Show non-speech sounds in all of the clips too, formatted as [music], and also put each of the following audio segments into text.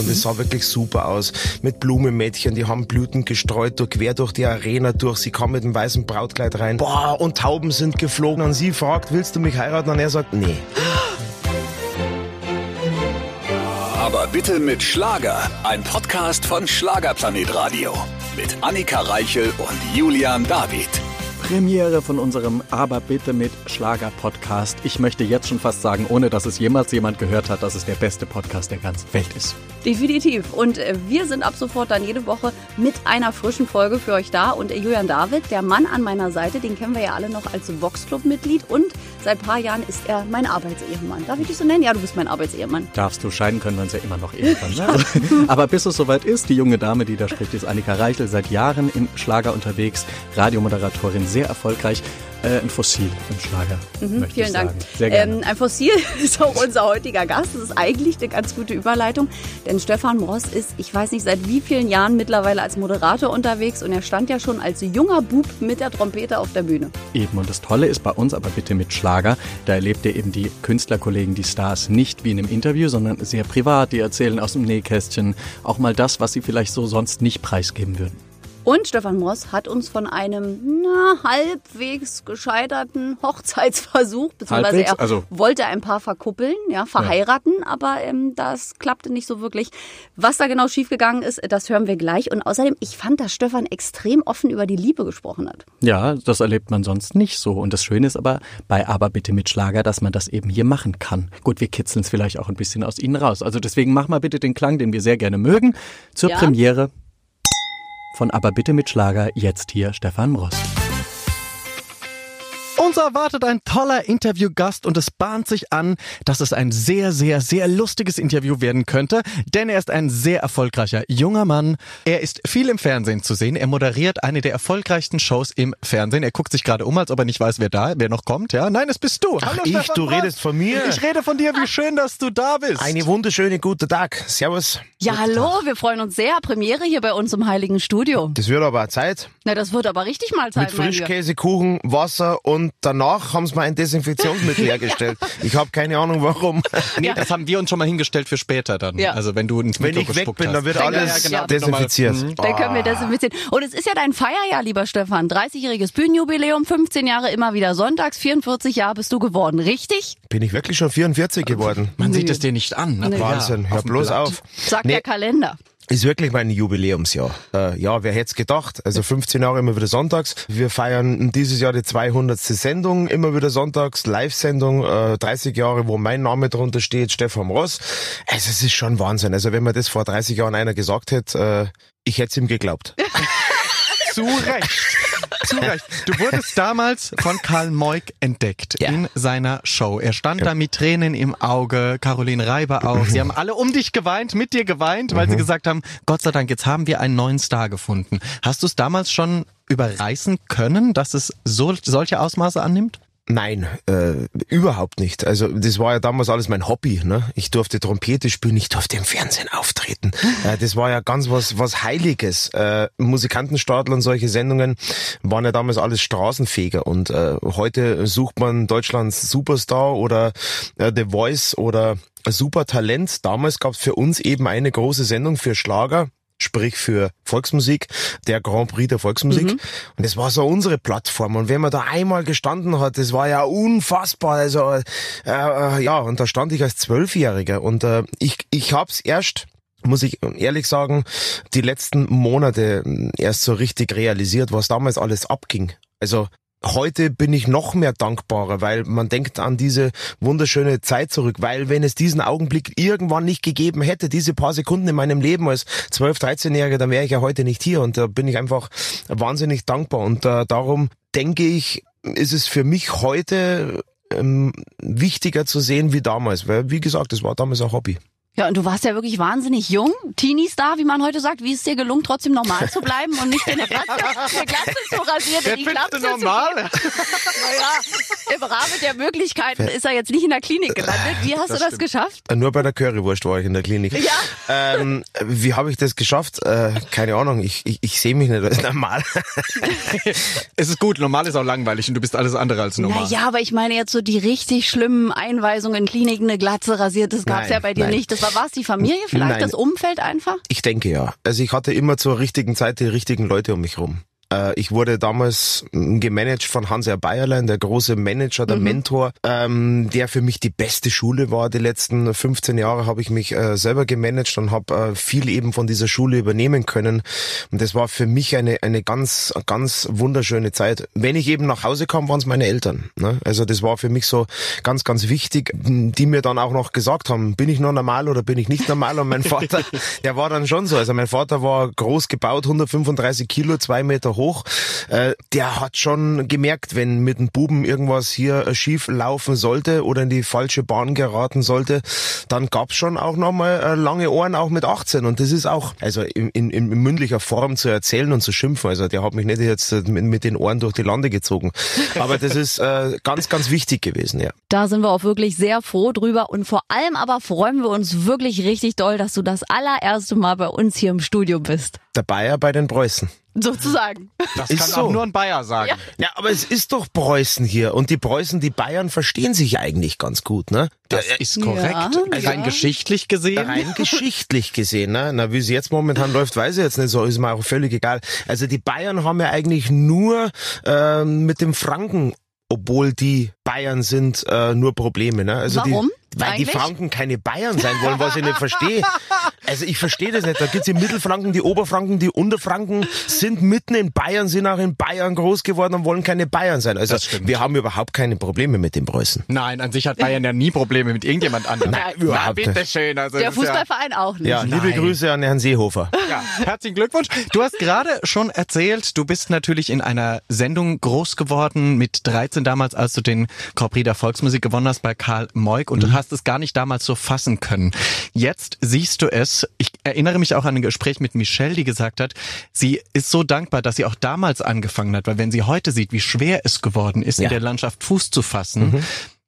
Und es sah wirklich super aus. Mit Blumenmädchen, die haben Blüten gestreut, durch, quer durch die Arena durch. Sie kam mit dem weißen Brautkleid rein. Boah, und Tauben sind geflogen. Und sie fragt, willst du mich heiraten? Und er sagt, nee. Aber bitte mit Schlager. Ein Podcast von Schlagerplanet Radio. Mit Annika Reichel und Julian David. Premiere von unserem Aber bitte mit Schlager Podcast. Ich möchte jetzt schon fast sagen, ohne dass es jemals jemand gehört hat, dass es der beste Podcast der ganzen Welt ist. Definitiv. Und äh, wir sind ab sofort dann jede Woche mit einer frischen Folge für euch da. Und äh, Julian David, der Mann an meiner Seite, den kennen wir ja alle noch als Vox Club Mitglied. Und seit ein paar Jahren ist er mein Arbeitsehemann. Darf ich dich so nennen? Ja, du bist mein Arbeitsehemann. Darfst du scheiden können wir uns ja immer noch [laughs] irgendwann. Ne? Also, aber bis es soweit ist, die junge Dame, die da spricht, ist Annika Reichel, seit Jahren im Schlager unterwegs, Radiomoderatorin, sehr erfolgreich. Äh, ein Fossil im Schlager. Mhm, vielen Dank. Ähm, ein Fossil [laughs] ist auch unser heutiger Gast. Das ist eigentlich eine ganz gute Überleitung, denn Stefan Moss ist, ich weiß nicht seit wie vielen Jahren mittlerweile als Moderator unterwegs und er stand ja schon als junger Bub mit der Trompete auf der Bühne. Eben, und das Tolle ist bei uns aber bitte mit Schlager, da erlebt ihr eben die Künstlerkollegen, die Stars nicht wie in einem Interview, sondern sehr privat. Die erzählen aus dem Nähkästchen auch mal das, was sie vielleicht so sonst nicht preisgeben würden. Und Stefan Moss hat uns von einem na, halbwegs gescheiterten Hochzeitsversuch, beziehungsweise Halbwegs? er Also- wollte ein paar verkuppeln, ja, verheiraten, aber ähm, das klappte nicht so wirklich. Was da genau schiefgegangen ist, das hören wir gleich. Und außerdem, ich fand, dass Stefan extrem offen über die Liebe gesprochen hat. Ja, das erlebt man sonst nicht so. Und das Schöne ist aber bei Aber bitte mit Schlager, dass man das eben hier machen kann. Gut, wir kitzeln es vielleicht auch ein bisschen aus Ihnen raus. Also deswegen mach mal bitte den Klang, den wir sehr gerne mögen, zur Ja. Premiere von Aber bitte mit Schlager. Jetzt hier Stefan Ross. Uns erwartet ein toller Interviewgast und es bahnt sich an, dass es ein sehr, sehr, sehr lustiges Interview werden könnte, denn er ist ein sehr erfolgreicher junger Mann. Er ist viel im Fernsehen zu sehen. Er moderiert eine der erfolgreichsten Shows im Fernsehen. Er guckt sich gerade um, als ob er nicht weiß, wer da, wer noch kommt. Ja, nein, es bist du. Hallo, ich, Stefan du Ross. redest von mir? Ich rede von dir. Wie schön, dass du da bist. Eine wunderschöne gute Tag. Servus. Ja, hallo, wir freuen uns sehr. Premiere hier bei uns im Heiligen Studio. Das wird aber Zeit. Na, das wird aber richtig mal Mit Zeit, Lieber. Frischkäse, Kuchen, Wasser und danach haben sie mir ein Desinfektionsmittel [laughs] hergestellt. Ich habe keine Ahnung warum. Nee, das haben wir uns schon mal hingestellt für später dann. Ja. Also wenn du ins Wenn Mikro ich weg gespuckt bin, hast. dann wird Ja, alles ja, genau. desinfiziert. Mhm. Dann können wir das ein bisschen. Und es ist ja dein Feierjahr, lieber Stefan. 30-jähriges Bühnenjubiläum, 15 Jahre immer wieder sonntags, 44 Jahre bist du geworden, richtig? Bin ich wirklich schon 44 geworden? Man sieht es dir nicht an. Ne? Wahnsinn, Ja, hör auf dem bloß Blatt. auf. Sagt Nee. der Kalender. Ist wirklich mein Jubiläumsjahr. Äh, ja, wer hätte gedacht? Also 15 Jahre immer wieder sonntags. Wir feiern dieses Jahr die 200. Sendung, immer wieder sonntags, Live-Sendung, äh, 30 Jahre, wo mein Name drunter steht, Stefan Ross. Also es ist schon Wahnsinn. Also wenn mir das vor 30 Jahren einer gesagt hätte, äh, ich hätte es ihm geglaubt. [laughs] Zu Recht. Zu Recht. Du wurdest damals von Karl Moik entdeckt Ja. in seiner Show. Er stand da mit Tränen im Auge, Caroline Reiber auch. Sie haben alle um dich geweint, mit dir geweint, weil sie gesagt haben, Gott sei Dank, jetzt haben wir einen neuen Star gefunden. Hast du es damals schon überreißen können, dass es so solche Ausmaße annimmt? Nein, äh, überhaupt nicht. Also das war ja damals alles mein Hobby. Ne? Ich durfte Trompete spielen, ich durfte im Fernsehen auftreten. [laughs] Äh, das war ja ganz was was Heiliges. Äh, Musikantenstadel und solche Sendungen waren ja damals alles Straßenfeger. Und äh, heute sucht man Deutschlands Superstar oder äh, The Voice oder Supertalent. Damals gab es für uns eben eine große Sendung für Schlager sprich für Volksmusik, der Grand Prix der Volksmusik. Und das war so unsere Plattform. Und wenn man da einmal gestanden hat, das war ja unfassbar. Also äh, äh, ja, und da stand ich als Zwölfjähriger. Und äh, ich, ich hab's erst muss ich ehrlich sagen, die letzten Monate erst so richtig realisiert, was damals alles abging. Also Heute bin ich noch mehr dankbarer, weil man denkt an diese wunderschöne Zeit zurück, weil wenn es diesen Augenblick irgendwann nicht gegeben hätte, diese paar Sekunden in meinem Leben als 12-, 13-Jähriger, dann wäre ich ja heute nicht hier. Und da bin ich einfach wahnsinnig dankbar. Und äh, darum denke ich, ist es für mich heute ähm, wichtiger zu sehen wie damals, weil wie gesagt, das war damals ein Hobby. Ja, und du warst ja wirklich wahnsinnig jung, Teenie-Star, wie man heute sagt. Wie ist es dir gelungen, trotzdem normal zu bleiben und nicht eine Glatze, Glatze zu rasieren, in [laughs] die Glatze zu Naja, im Rahmen der Möglichkeiten ist er jetzt nicht in der Klinik gelandet. Wie hast du das geschafft? Äh, Nur bei der Currywurst war ich in der Klinik. Ja. Ähm, wie habe ich das geschafft? Äh, keine Ahnung, ich, ich, ich sehe mich nicht als normal. Es ist gut, normal ist auch langweilig und du bist alles andere als normal. Naja, aber ich meine jetzt so die richtig schlimmen Einweisungen in Kliniken, eine Glatze rasiert, das gab's Nein, ja bei dir nein. nicht. Das das? War es die Familie vielleicht, Nein. das Umfeld einfach? Ich denke ja. Also ich hatte immer zur richtigen Zeit die richtigen Leute um mich rum. Äh, Ich wurde damals gemanagt von Hans-Herr Bayerlein, der große Manager, der Mentor, ähm, der für mich die beste Schule war. Die letzten 15 Jahre habe ich mich äh, selber gemanagt und habe äh, viel eben von dieser Schule übernehmen können. Und das war für mich eine, eine ganz, ganz wunderschöne Zeit. Wenn ich eben nach Hause kam, waren es meine Eltern. Ne? Also das war für mich so ganz, ganz wichtig, die mir dann auch noch gesagt haben, bin ich noch normal oder bin ich nicht normal? Und mein [laughs] Vater, der war dann schon so. Also mein Vater war groß gebaut, 135 Kilo, zwei Meter hoch. Äh, der hat schon gemerkt, wenn mit dem Buben irgendwas hier äh, schief laufen sollte oder in die falsche Bahn geraten sollte, dann gab's schon auch nochmal äh, lange Ohren, auch mit 18. Und das ist auch, also in, in, in mündlicher Form zu erzählen und zu schimpfen. Also der hat mich nicht jetzt äh, mit, mit den Ohren durch die Lande gezogen. Aber das ist äh, ganz, ganz wichtig gewesen, ja. Da sind wir auch wirklich sehr froh drüber und vor allem aber freuen wir uns wirklich richtig doll, dass du das allererste Mal bei uns hier im Studio bist. Der Bayer bei den Preußen. Sozusagen. Das Ist kann so. auch nur ein Bayer sagen. Ja, aber es ist doch Preußen hier. Und die Preußen, die Bayern verstehen sich eigentlich ganz gut, ne? Das ist korrekt. Ja, Rein ja. geschichtlich gesehen. Rein [laughs] geschichtlich gesehen, ne? Na, wie es jetzt momentan läuft, weiß ich jetzt nicht so, ist mir auch völlig egal. Also die Bayern haben ja eigentlich nur ähm, mit dem Franken, obwohl die Bayern sind, äh, nur Probleme, ne? Also Warum? Die, weil Eigentlich? die Franken keine Bayern sein wollen, was ich nicht verstehe. Also ich verstehe das nicht. Da gibt's die Mittelfranken, die Oberfranken, die Unterfranken sind mitten in Bayern, sind auch in Bayern groß geworden und wollen keine Bayern sein. Also wir haben überhaupt keine Probleme mit den Preußen. Nein, an sich hat Bayern ja nie Probleme mit irgendjemand anderem. Nein, überhaupt nicht. bitteschön. Also Der ist ja- Fußballverein auch nicht. Ja, liebe Nein. Grüße an Herrn Seehofer. Ja, herzlichen Glückwunsch. Du hast gerade schon erzählt, du bist natürlich in einer Sendung groß geworden mit 13 damals, als du den der Volksmusik gewonnen hast bei Karl Moik und du hast es gar nicht damals so fassen können. Jetzt siehst du es. Ich erinnere mich auch an ein Gespräch mit Michelle, die gesagt hat, sie ist so dankbar, dass sie auch damals angefangen hat, weil wenn sie heute sieht, wie schwer es geworden ist, in Ja. der Landschaft Fuß zu fassen,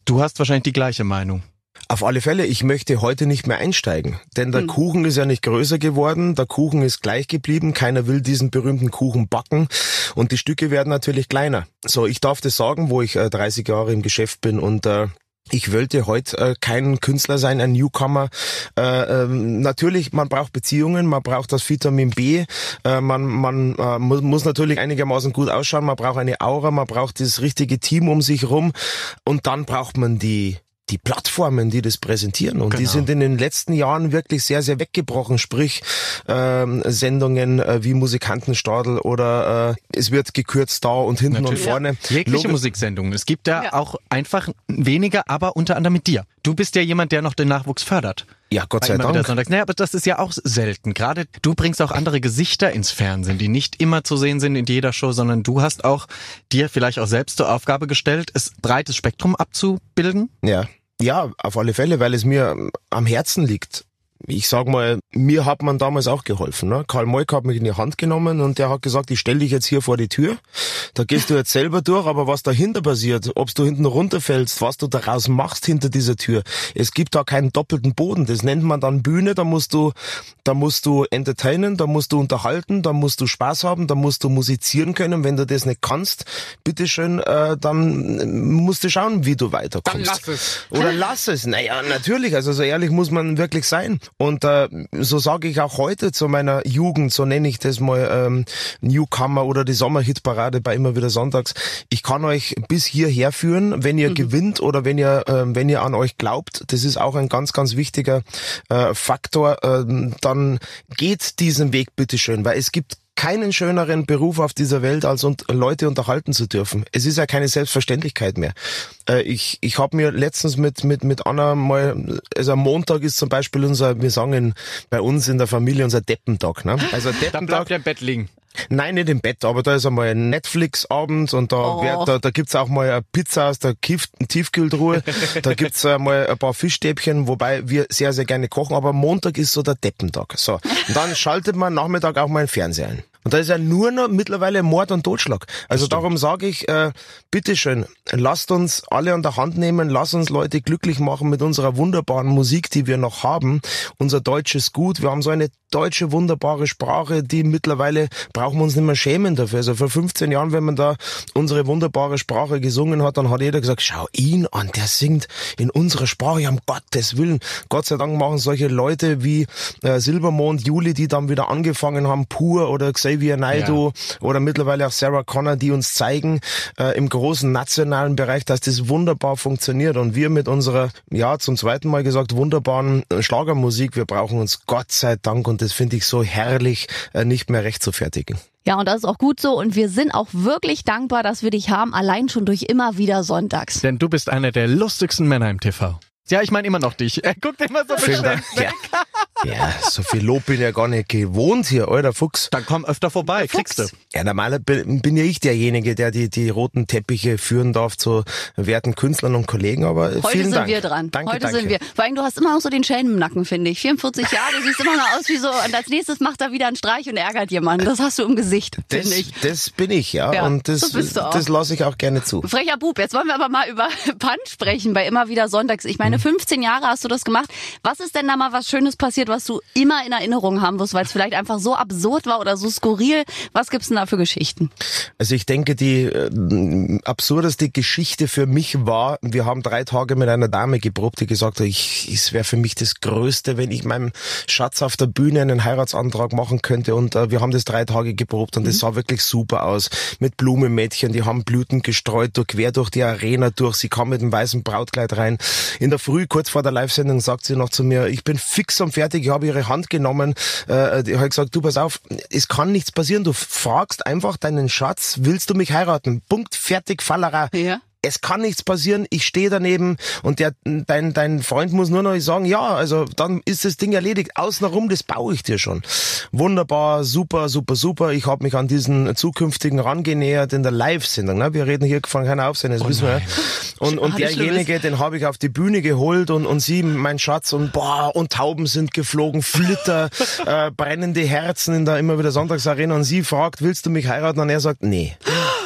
du hast wahrscheinlich die gleiche Meinung. Auf alle Fälle, ich möchte heute nicht mehr einsteigen, denn der Kuchen ist ja nicht größer geworden, der Kuchen ist gleich geblieben, keiner will diesen berühmten Kuchen backen und die Stücke werden natürlich kleiner. So, ich darf das sagen, wo ich äh, 30 Jahre im Geschäft bin und äh, ich wollte heute äh, kein Künstler sein, ein Newcomer. Äh, ähm, natürlich, man braucht Beziehungen, man braucht das Vitamin B, äh, man, man äh, muss, muss natürlich einigermaßen gut ausschauen, man braucht eine Aura, man braucht das richtige Team um sich rum. Und dann braucht man die die Plattformen, die das präsentieren. Und die Genau. sind in den letzten Jahren wirklich sehr, sehr weggebrochen. Sprich, ähm, Sendungen äh, wie Musikantenstadel oder äh, es wird gekürzt da und hinten Natürlich. und vorne. Jegliche Logo- Musiksendungen. Es gibt da Ja. auch einfach weniger, aber unter anderem mit dir. Du bist ja jemand, der noch den Nachwuchs fördert. Ja, Gott sei Dank. Sonntags. Naja, aber das ist ja auch selten. Gerade du bringst auch andere Gesichter ins Fernsehen, die nicht immer zu sehen sind in jeder Show, sondern du hast auch dir vielleicht auch selbst zur Aufgabe gestellt, es breites Spektrum abzubilden. Ja. Ja, auf alle Fälle, weil es mir am Herzen liegt. Ich sag mal, mir hat man damals auch geholfen. Ne? Karl Moik hat mich in die Hand genommen und der hat gesagt, ich stell dich jetzt hier vor die Tür. Da gehst du jetzt selber durch, aber was dahinter passiert, ob du hinten runterfällst, was du daraus machst hinter dieser Tür, es gibt da keinen doppelten Boden. Das nennt man dann Bühne. Da musst du, da musst du entertainen, da musst du unterhalten, da musst du Spaß haben, da musst du musizieren können. Wenn du das nicht kannst, bitteschön, äh, dann musst du schauen, wie du weiterkommst. es. Oder lass es. Naja, natürlich. Also so ehrlich muss man wirklich sein. Und äh, so sage ich auch heute zu meiner Jugend, so nenne ich das mal ähm, Newcomer oder die Sommerhitparade bei immer wieder Sonntags. Ich kann euch bis hierher führen, wenn ihr gewinnt oder wenn ihr ähm, wenn ihr an euch glaubt. Das ist auch ein ganz ganz wichtiger äh, Faktor. Ähm, dann geht diesen Weg bitteschön, weil es gibt keinen schöneren Beruf auf dieser Welt, als und Leute unterhalten zu dürfen. Es ist ja keine Selbstverständlichkeit mehr. Äh, ich ich habe mir letztens mit mit mit Anna mal, also am Montag ist zum Beispiel unser, wir sagen in, bei uns in der Familie unser Deppentag. Ne? Also Da Deppentag. bleibt er im Bett liegen. Nein, nicht im Bett, aber da ist einmal ein Netflix-Abend und da, Oh. wird, da, da gibt's auch mal eine Pizza aus der Kief Tiefkühltruhe. da [laughs] gibt's äh, mal ein paar Fischstäbchen, wobei wir sehr, sehr gerne kochen. Aber Montag ist so der Deppentag. So. Und dann schaltet man Nachmittag auch mal einen Fernseher ein. Und da ist ja nur noch mittlerweile Mord und Totschlag. Also darum sage ich, äh, bitteschön, lasst uns alle an der Hand nehmen, lasst uns Leute glücklich machen mit unserer wunderbaren Musik, die wir noch haben. Unser deutsches Gut. Wir haben so eine deutsche wunderbare Sprache, die mittlerweile brauchen wir uns nicht mehr schämen dafür. Also vor 15 Jahren, wenn man da unsere wunderbare Sprache gesungen hat, dann hat jeder gesagt, schau ihn an, der singt in unserer Sprache, um Gottes Willen. Gott sei Dank machen solche Leute wie äh, Silbermond, Juli, die dann wieder angefangen haben, Pur oder Xavier Naidoo oder mittlerweile auch Sarah Connor, die uns zeigen äh, im großen nationalen Bereich, dass das wunderbar funktioniert. Und wir mit unserer, ja, zum zweiten Mal gesagt, wunderbaren Schlagermusik, wir brauchen uns Gott sei Dank und das finde ich so herrlich, äh, nicht mehr recht zu fertigen. Ja, und das ist auch gut so. Und wir sind auch wirklich dankbar, dass wir dich haben, allein schon durch immer wieder Sonntags. Denn du bist einer der lustigsten Männer im TV. Ja, ich meine immer noch dich. Er guckt immer so bestimmt. Dank. Ja. Ja, so viel Lob bin ich ja gar nicht gewohnt hier, alter Fuchs. Dann komm öfter vorbei, kriegst du. Ja, normaler bin, ja ich derjenige, der die, die roten Teppiche führen darf zu werten Künstlern und Kollegen, aber Heute vielen sind Dank. wir dran. Danke, Heute danke. sind wir. Vor allem, du hast immer noch so den Schelm im Nacken, finde ich. 44 Jahre, du siehst immer noch aus wie so, und als nächstes macht er wieder einen Streich und ärgert jemanden. Das hast du im Gesicht, Das, finde ich. das bin ich, ja. Ja, und das, das bist du auch. das lasse ich auch gerne zu. Frecher Bub, jetzt wollen wir aber mal über [laughs] Punch sprechen, bei immer wieder Sonntags. Ich Mhm. meine, 15 Jahre hast du das gemacht. Was ist denn da mal was Schönes passiert, was du immer in Erinnerung haben wirst, weil es vielleicht einfach so absurd war oder so skurril? Was gibt's denn da für Geschichten? Also ich denke, die äh, absurdeste Geschichte für mich war, wir haben drei Tage mit einer Dame geprobt, die gesagt hat, ich, es wäre für mich das Größte, wenn ich meinem Schatz auf der Bühne einen Heiratsantrag machen könnte. Und äh, wir haben das drei Tage geprobt und es sah wirklich super aus. Mit Blumenmädchen, die haben Blüten gestreut, durch, quer durch die Arena durch. Sie kam mit einem weißen Brautkleid rein. In der Früh, kurz vor der Live-Sendung, sagt sie noch zu mir, ich bin fix und fertig, ich habe ihre Hand genommen. Äh, die hat gesagt, du pass auf, es kann nichts passieren. Du fragst einfach deinen Schatz, willst du mich heiraten? Punkt, fertig, Fallera. Ja. Es kann nichts passieren, ich stehe daneben und der, dein, dein Freund muss nur noch sagen, ja, also dann ist das Ding erledigt. Außenrum, das baue ich dir schon. Wunderbar, super, super, super. Ich habe mich an diesen zukünftigen rangenähert in der Live-Sendung. Ne? Wir reden hier von keiner Aufsendung, das wissen wir. ja. Und, und Ah, derjenige, den habe ich auf die Bühne geholt und, und sie, mein Schatz, und boah, und Tauben sind geflogen, Flitter, [laughs] äh, brennende Herzen in der immer wieder Sonntagsarena und sie fragt, willst du mich heiraten? Und er sagt, nee.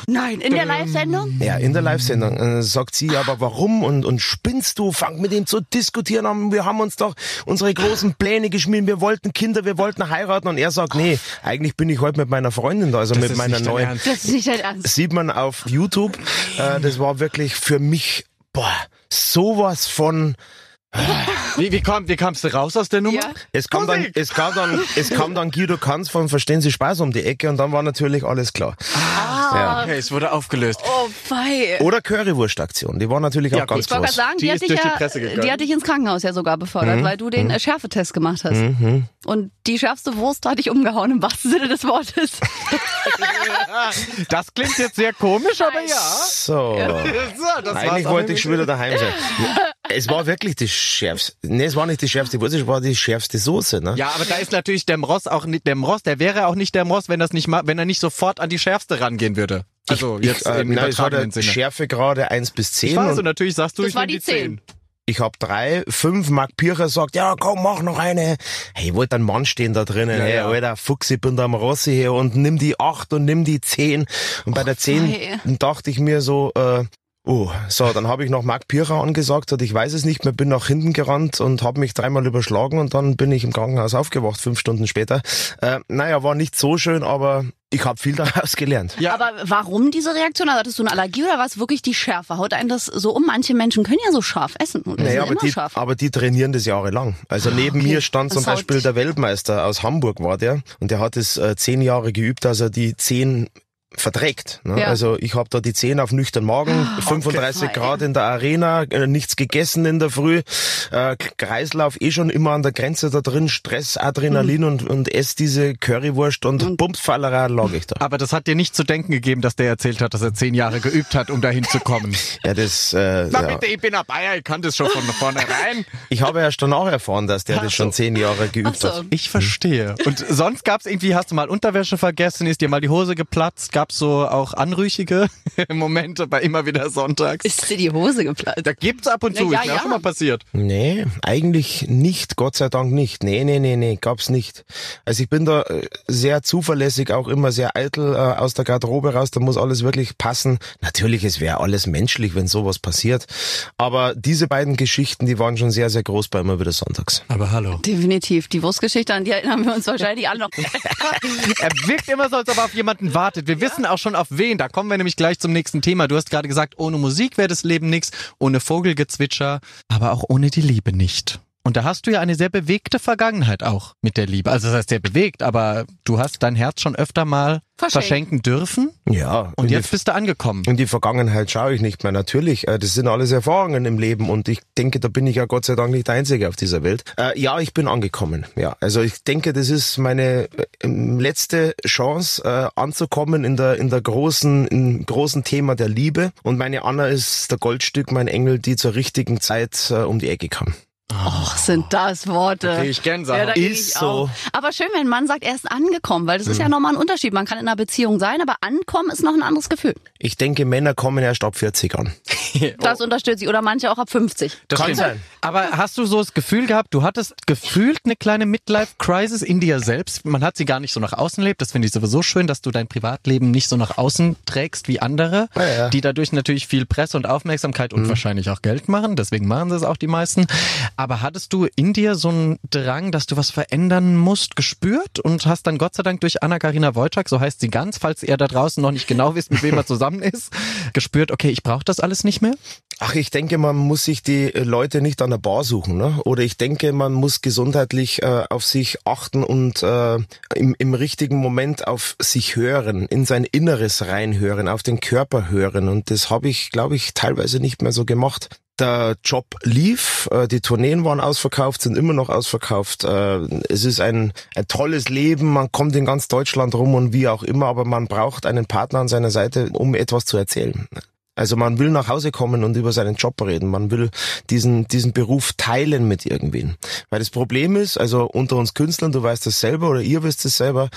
Nein, in der Live-Sendung? Ja, in der Live-Sendung äh, sagt sie, aber warum und, und spinnst du? Fang mit ihm zu diskutieren an. Wir haben uns doch unsere großen Pläne geschmiedet. Wir wollten Kinder, wir wollten heiraten. Und er sagt, nee, eigentlich bin ich heute mit meiner Freundin da, also mit ist meiner neuen. Ernst. Das ist nicht dein Ernst. Sieht man auf YouTube. Äh, das war wirklich für mich, boah, sowas von Wie, wie, kam, wie kamst du raus aus der Nummer? Ja. Es kam, dann, es, kam dann, es kam dann Guido Kanz von Verstehen Sie Spaß um die Ecke und dann war natürlich alles klar. Ja. Okay, es wurde aufgelöst. Oh, fei. Oder Currywurstaktion, die war natürlich auch Ja, ganz Ich wollte groß. gerade sagen, die, Die hat dich durch die ja, Presse gegangen. die hat dich ins Krankenhaus ja sogar befördert, weil du den äh, Schärfetest gemacht hast. Und die schärfste Wurst hat dich umgehauen, im wahrsten Sinne des Wortes. [laughs] Das klingt jetzt sehr komisch, aber ja. So. [laughs] So, das Eigentlich war's auch wollte ich schon wieder daheim sein. [laughs] Es war wirklich die schärfste. Nee, es war nicht die schärfste Wurst, es war die schärfste Soße, ne? Ja, aber da ist natürlich der Mross auch nicht der Mross, der wäre auch nicht der Mross, wenn das nicht wenn er nicht sofort an die schärfste rangehen würde. Also jetzt ich, äh, im war übertragenen der Sinne. Schärfegrade 1 bis 10. Ich weiß, und und natürlich sagst du, Das ich war die 10. ich hab drei, fünf, Mark Pircher sagt, ja komm, mach noch eine. Hey, ich wollte ein Mann stehen da drinnen, Ja, hey, ja. alter Fuchs, ich bin da am Rossi hier und nimm die acht und nimm die zehn. Und bei der zehn dachte ich mir so, äh, Oh, so, dann habe ich noch Mark Pircher angesagt und ich weiß es nicht mehr, bin nach hinten gerannt und habe mich dreimal überschlagen und dann bin ich im Krankenhaus aufgewacht, fünf Stunden später. Äh, naja, war nicht so schön, aber ich habe viel [laughs] daraus gelernt. Ja. Aber warum diese Reaktion? Also hattest du eine Allergie oder war es wirklich die Schärfe? Haut einen das so um? Manche Menschen können ja so scharf essen und Naja, aber immer die, scharf. aber die trainieren das jahrelang. Also neben okay. mir stand zum Das Beispiel der Weltmeister aus Hamburg war der und der hat es äh, zehn Jahre geübt, dass er die zehn verträgt. Ne? Ja. Also ich habe da die 10 auf nüchtern Magen, 35 okay. Grad in der Arena, äh, nichts gegessen in der Früh, äh, Kreislauf eh schon immer an der Grenze da drin, Stress, Adrenalin Mhm. und, und ess diese Currywurst und, Bumsfallerei lag ich da. Aber das hat dir nicht zu denken gegeben, dass der erzählt hat, dass er zehn Jahre geübt hat, um dahin zu kommen. [laughs] Ja, das, äh, Na ja. bitte, ich bin ein Bayer, ich kann das schon von vornherein. [laughs] Ich habe erst danach erfahren, dass der das schon zehn Jahre geübt Ach so. hat. Ich verstehe. Und sonst gab's irgendwie, hast du mal Unterwäsche vergessen, ist dir mal die Hose geplatzt, gab's Gab's so auch anrüchige [laughs] Momente bei immer wieder sonntags? Ist dir die Hose geplatzt? Da gibt's ab und zu, Na ja, ist mir auch ja. schon mal passiert. Nee, eigentlich nicht, Gott sei Dank nicht. Nee, nee, nee, nee, gab's nicht. Also ich bin da äh, sehr zuverlässig, auch immer sehr eitel äh, aus der Garderobe raus, da muss alles wirklich passen. Natürlich, es wäre alles menschlich, wenn sowas passiert. Aber diese beiden Geschichten, die waren schon sehr, sehr groß bei immer wieder sonntags. Aber hallo. Definitiv. Die Wurstgeschichte, an die erinnern wir uns wahrscheinlich alle noch. [laughs] Er wirkt immer so, als ob er auf jemanden wartet. Wir wissen auch schon auf wen. Da kommen wir nämlich gleich zum nächsten Thema. Du hast gerade gesagt, ohne Musik wäre das Leben nichts, ohne Vogelgezwitscher, aber auch ohne die Liebe nicht. Und da hast du ja eine sehr bewegte Vergangenheit auch mit der Liebe. Also das heißt sehr bewegt, aber du hast dein Herz schon öfter mal Verschenkt. verschenken dürfen Ja. und jetzt die, bist du angekommen. in die Vergangenheit schaue ich nicht mehr. Natürlich, äh, das sind alles Erfahrungen im Leben und ich denke, da bin ich ja Gott sei Dank nicht der Einzige auf dieser Welt. Äh, ja, ich bin angekommen. Ja, also ich denke, das ist meine äh, letzte Chance äh, anzukommen in der in der großen im großen Thema der Liebe. Und meine Anna ist der Goldstück, mein Engel, die zur richtigen Zeit äh, um die Ecke kam. Och, sind das Worte. krieg ich Gänsehaut. Ja, da Ist ich so. Aber schön, wenn ein Mann sagt, er ist angekommen, weil das ist ja nochmal ein Unterschied. Man kann in einer Beziehung sein, aber ankommen ist noch ein anderes Gefühl. Ich denke, Männer kommen erst ab 40 an. [laughs] Das unterstützt sie. Oder manche auch ab 50. Das Kann sein. Aber hast du so das Gefühl gehabt, du hattest gefühlt eine kleine Midlife-Crisis in dir selbst? Man hat sie gar nicht so nach außen lebt. Das finde ich sowieso schön, dass du dein Privatleben nicht so nach außen trägst wie andere, Ja, ja. die dadurch natürlich viel Presse und Aufmerksamkeit und wahrscheinlich auch Geld machen. Deswegen machen sie es auch die meisten. Aber hattest du in dir so einen Drang, dass du was verändern musst, gespürt und hast dann Gott sei Dank durch Anna-Karina Wojcik, so heißt sie ganz, falls ihr da draußen noch nicht genau wisst, mit wem er zusammen ist, [laughs] gespürt, okay, ich brauche das alles nicht mehr? Ach, ich denke, man muss sich die äh, Leute nicht an der Bar suchen, ne? Oder ich denke, man muss gesundheitlich äh, auf sich achten und äh, im, im richtigen Moment auf sich hören, in sein Inneres reinhören, auf den Körper hören. Und das habe ich, glaube ich, teilweise nicht mehr so gemacht. Der Job lief, äh, die Tourneen waren ausverkauft, sind immer noch ausverkauft. Äh, Es ist ein, ein tolles Leben, man kommt in ganz Deutschland rum und wie auch immer, aber man braucht einen Partner an seiner Seite, um etwas zu erzählen. Also man will nach Hause kommen und über seinen Job reden. Man will diesen, diesen Beruf teilen mit irgendwen. Weil das Problem ist, also unter uns Künstlern, du weißt das selber oder ihr wisst es selber,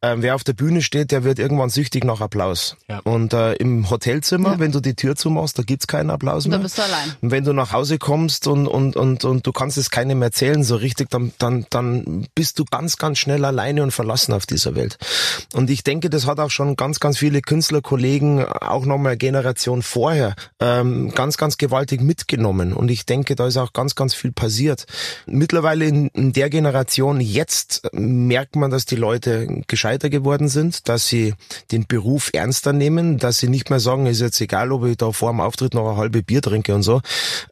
äh, wer auf der Bühne steht, der wird irgendwann süchtig nach Applaus. Ja. Und äh, im Hotelzimmer, wenn du die Tür zumachst, da gibt's keinen Applaus Da mehr. bist du allein. Und wenn du nach Hause kommst und, und, und, und du kannst es keinem erzählen so richtig, dann, dann, dann bist du ganz, ganz schnell alleine und verlassen auf dieser Welt. Und ich denke, das hat auch schon ganz, ganz viele Künstlerkollegen, auch nochmal Generation vorher, ähm, ganz, ganz gewaltig mitgenommen. Und ich denke, da ist auch ganz, ganz viel passiert. Mittlerweile in, in der Generation jetzt äh, merkt man, dass die Leute gescheiter geworden sind, dass sie den Beruf ernster nehmen, dass sie nicht mehr sagen, ist jetzt egal, ob ich da vor dem Auftritt noch ein halbe Bier trinke und so.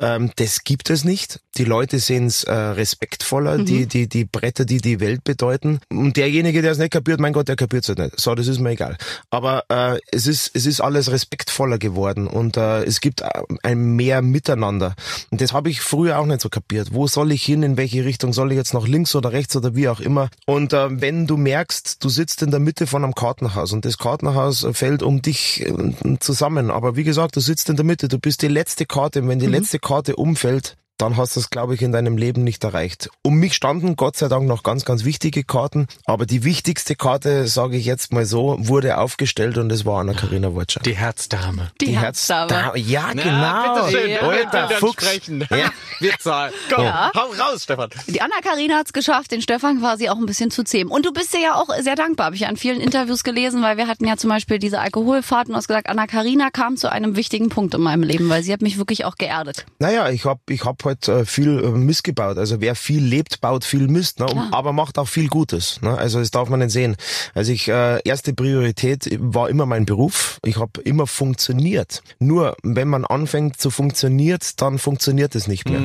Ähm, das gibt es nicht. Die Leute sehen es äh, respektvoller, die, die, die Bretter, die die Welt bedeuten. Und derjenige, der es nicht kapiert, mein Gott, der kapiert es halt nicht. So, das ist mir egal. Aber äh, es ist es ist alles respektvoller geworden und äh, es gibt äh, ein mehr Miteinander. Und das habe ich früher auch nicht so kapiert. Wo soll ich hin? In welche Richtung soll ich jetzt nach links oder rechts oder wie auch immer? Und äh, wenn du merkst, du sitzt in der Mitte von einem Kartenhaus und das Kartenhaus fällt um dich äh, zusammen. Aber wie gesagt, du sitzt in der Mitte, du bist die letzte Karte. Und wenn die letzte Karte umfällt, dann hast du es, glaube ich, in deinem Leben nicht erreicht. Um mich standen Gott sei Dank noch ganz, ganz wichtige Karten, aber die wichtigste Karte, sage ich jetzt mal so, wurde aufgestellt und das war Anna-Karina Wortschau. Die Herzdame. Die, Herzdame. Ja, genau. bitteschön. Alter Wir Fuchs. sprechen. Ja. [laughs] Wir zahlen. Komm, Ja. hau raus, Stefan. Die Anna-Karina hat es geschafft, den Stefan quasi auch ein bisschen zu zähmen. Und du bist dir ja auch sehr dankbar, habe ich an vielen Interviews gelesen, weil wir hatten ja zum Beispiel diese Alkoholfahrt und du hast gesagt, Anna-Karina kam zu einem wichtigen Punkt in meinem Leben, weil sie hat mich wirklich auch geerdet. Naja, ich hab ich hab halt äh, viel äh, Mist gebaut. Also wer viel lebt, baut viel Mist, ne? Klar. aber macht auch viel Gutes. Ne? Also das darf man nicht sehen. Also ich äh, erste Priorität war immer mein Beruf. Ich habe immer funktioniert. Nur wenn man anfängt zu funktioniert, dann funktioniert es nicht mehr.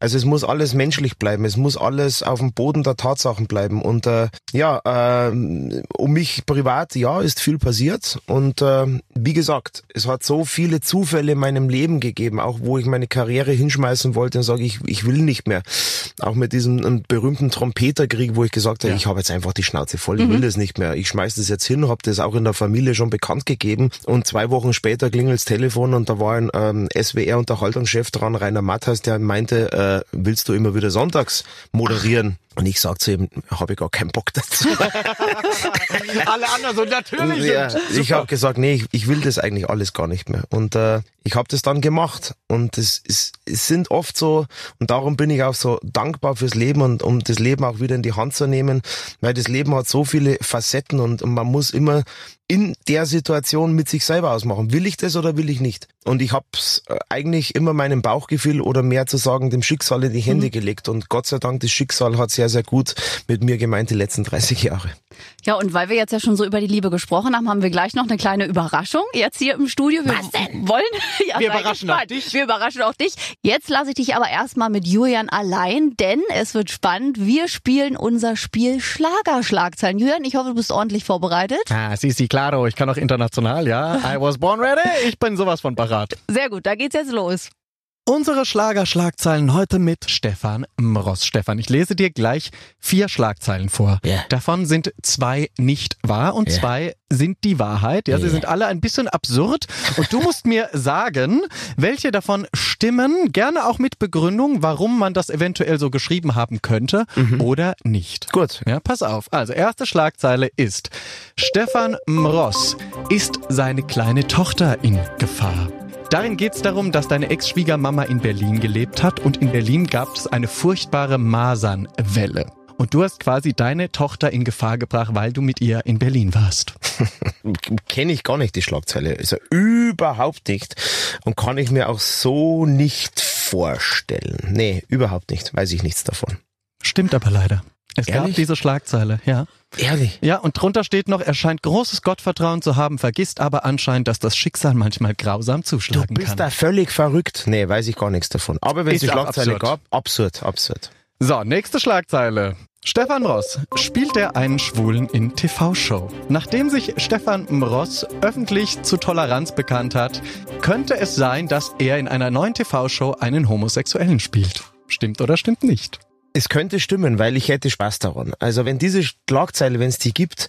Also es muss alles menschlich bleiben. Es muss alles auf dem Boden der Tatsachen bleiben. Und äh, ja, äh, um mich privat, ja, ist viel passiert. Und äh, wie gesagt, es hat so viele Zufälle in meinem Leben gegeben, auch wo ich meine Karriere hinschmeißen wollte und sage, ich, ich will nicht mehr. Auch mit diesem ähm, berühmten Trompeterkrieg, wo ich gesagt habe, Ja. ich habe jetzt einfach die Schnauze voll, ich will das nicht mehr. Ich schmeiß das jetzt hin, habe das auch in der Familie schon bekannt gegeben. Und zwei Wochen später klingelt's Telefon und da war ein ähm, SWR-Unterhaltungschef dran, Rainer Matthaus, der meinte, äh, willst du immer wieder sonntags moderieren? Und ich sag zu ihm, habe ich gar keinen Bock dazu. [laughs] Alle anderen so, natürlich. Ja, ich habe gesagt, nee, ich, ich will das eigentlich alles gar nicht mehr. Und äh, ich habe das dann gemacht. Und es, es, es sind oft so, und darum bin ich auch so dankbar fürs Leben und um das Leben auch wieder in die Hand zu nehmen, weil das Leben hat so viele Facetten und, und man muss immer in der Situation mit sich selber ausmachen. Will ich das oder will ich nicht? Und ich habe eigentlich immer meinem Bauchgefühl oder mehr zu sagen, dem Schicksal in die Hände mhm. gelegt. Und Gott sei Dank, das Schicksal hat sehr, sehr gut mit mir gemeint die letzten 30 Jahre. Ja, und weil wir jetzt ja schon so über die Liebe gesprochen haben, haben wir gleich noch eine kleine Überraschung jetzt hier im Studio. Wir Was denn? wollen [laughs] ja, wir überraschen auch dich. Wir überraschen auch dich. Jetzt lasse ich dich aber erstmal mit Julian allein, denn es wird spannend. Wir spielen unser Spiel Schlagerschlagzeilen. Julian, ich hoffe, du bist ordentlich vorbereitet. Ah, si, si, claro. Ich kann auch international, ja. I was born ready. Ich bin sowas von parat. Sehr gut, da geht's jetzt los. Unsere Schlagerschlagzeilen heute mit Stefan Mross. Stefan, ich lese dir gleich vier Schlagzeilen vor. Yeah. Davon sind zwei nicht wahr und yeah. zwei sind die Wahrheit. Ja, yeah. sie sind alle ein bisschen absurd und du musst mir sagen, welche davon stimmen, gerne auch mit Begründung, warum man das eventuell so geschrieben haben könnte mhm. oder nicht. Gut. Ja, pass auf. Also, erste Schlagzeile ist Stefan Mross ist seine kleine Tochter in Gefahr. Darin geht es darum, dass deine Ex-Schwiegermama in Berlin gelebt hat und in Berlin gab es eine furchtbare Masernwelle. Und du hast quasi deine Tochter in Gefahr gebracht, weil du mit ihr in Berlin warst. [laughs] Kenne ich gar nicht die Schlagzeile. Also überhaupt nicht. Und kann ich mir auch so nicht vorstellen. Nee, überhaupt nicht. Weiß ich nichts davon. Stimmt aber leider. Es Ehrlich? gab diese Schlagzeile, ja. Ehrlich? Ja, und drunter steht noch, er scheint großes Gottvertrauen zu haben, vergisst aber anscheinend, dass das Schicksal manchmal grausam zuschlagen kann. Du bist kann. da völlig verrückt. Nee, weiß ich gar nichts davon. Aber wenn es die Schlagzeile absurd. gab, absurd, absurd. So, nächste Schlagzeile. Stefan Ross spielt er einen Schwulen in TV-Show. Nachdem sich Stefan Ross öffentlich zu Toleranz bekannt hat, könnte es sein, dass er in einer neuen TV-Show einen Homosexuellen spielt. Stimmt oder stimmt nicht? Es könnte stimmen, weil ich hätte Spaß daran. Also wenn diese Schlagzeile, wenn es die gibt,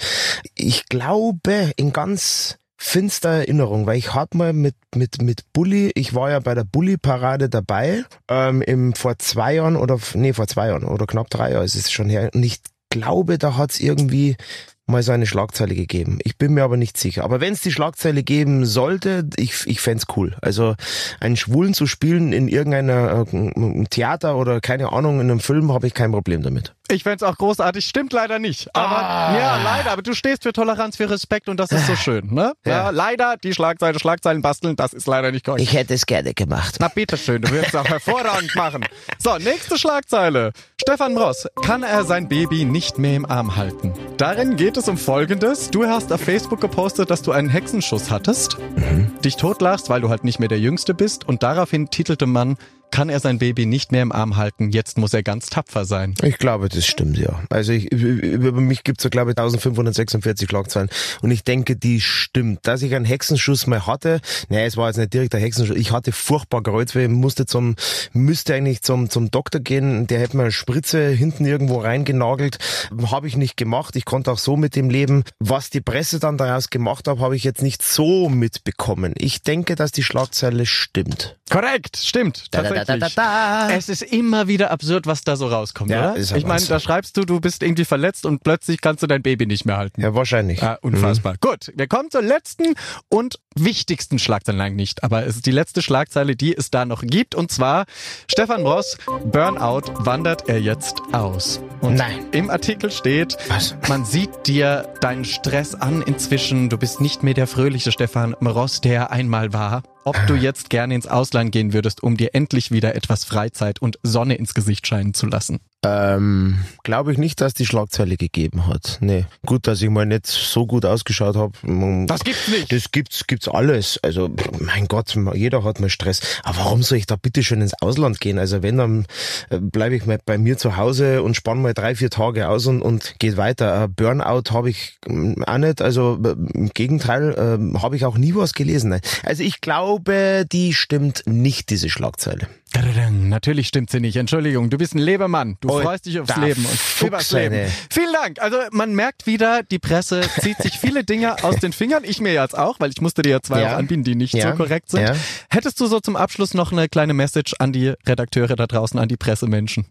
ich glaube in ganz finster Erinnerung, weil ich hatte mal mit mit mit Bully, ich war ja bei der Bully Parade dabei, ähm, im vor zwei Jahren oder nee vor zwei Jahren oder knapp drei Jahren ist es schon her. Und ich glaube, da hat's irgendwie mal so eine Schlagzeile gegeben. Ich bin mir aber nicht sicher. Aber wenn es die Schlagzeile geben sollte, ich, ich fände cool. Also einen Schwulen zu spielen in irgendeiner äh, Theater oder keine Ahnung, in einem Film, habe ich kein Problem damit. Ich fände auch großartig. Stimmt leider nicht. Aber ah. ja, leider. Aber du stehst für Toleranz, für Respekt und das ist so schön, ne? Ja. ja leider, die Schlagzeile, Schlagzeilen basteln, das ist leider nicht korrekt. Ich hätte es gerne gemacht. Na bitteschön, du wirst es auch [laughs] hervorragend machen. So, nächste Schlagzeile. Stefan Ross, kann er sein Baby nicht mehr im Arm halten? Darin geht es um Folgendes. Du hast auf Facebook gepostet, dass du einen Hexenschuss hattest, mhm. dich totlachst, weil du halt nicht mehr der Jüngste bist und daraufhin titelte man, kann er sein Baby nicht mehr im Arm halten. Jetzt muss er ganz tapfer sein. Ich glaube, das stimmt, ja. Also ich, über mich gibt's so, glaube ich, 1546 Schlagzeilen. Und ich denke, die stimmt. Dass ich einen Hexenschuss mal hatte, nee, es war jetzt nicht direkt ein Hexenschuss, ich hatte furchtbar Kreuzweh, musste zum, müsste eigentlich zum, zum Doktor gehen, der hätte mir eine Spritze hinten irgendwo reingenagelt. Habe ich nicht gemacht. Ich konnte auch so mit dem leben. Was die Presse dann daraus gemacht hat, habe ich jetzt nicht so mitbekommen. Ich denke, dass die Schlagzeile stimmt. Korrekt, stimmt. Tatsächlich da, da, da, es ist immer wieder absurd, was da so rauskommt, ja, oder? ich meine, da schreibst du, du bist irgendwie verletzt und plötzlich kannst du dein Baby nicht mehr halten. Ja, wahrscheinlich. Ah, unfassbar. Mhm. Gut, wir kommen zur letzten und wichtigsten Schlagzeile, nein, nicht, aber es ist die letzte Schlagzeile, die es da noch gibt und zwar Stefan Ross, Burnout wandert er jetzt aus. Und nein. im Artikel steht, was? man sieht dir deinen Stress an inzwischen, du bist nicht mehr der fröhliche Stefan Ross, der einmal war ob du jetzt gerne ins Ausland gehen würdest, um dir endlich wieder etwas Freizeit und Sonne ins Gesicht scheinen zu lassen. Ähm, glaube ich nicht, dass die Schlagzeile gegeben hat. Nee. Gut, dass ich mal nicht so gut ausgeschaut habe. Das gibt's nicht. Das gibt's, gibt's alles. Also, mein Gott, jeder hat mal Stress. Aber warum soll ich da bitte schön ins Ausland gehen? Also, wenn, dann äh, bleibe ich mal bei mir zu Hause und spann mal drei, vier Tage aus und, und geht weiter. Burnout habe ich mm, auch nicht. Also, äh, im Gegenteil, äh, habe ich auch nie was gelesen. Also, ich glaube, die stimmt nicht, diese Schlagzeile. Natürlich stimmt sie nicht. Entschuldigung, du bist ein Lebemann. Du oh, freust dich aufs Leben und übers Leben. Vielen Dank. Also man merkt wieder, die Presse zieht sich viele Dinge aus den Fingern. Ich mir jetzt auch, weil ich musste dir ja zwei ja. auch anbieten, die nicht ja. so korrekt sind. Ja. Hättest du so zum Abschluss noch eine kleine Message an die Redakteure da draußen, an die Pressemenschen?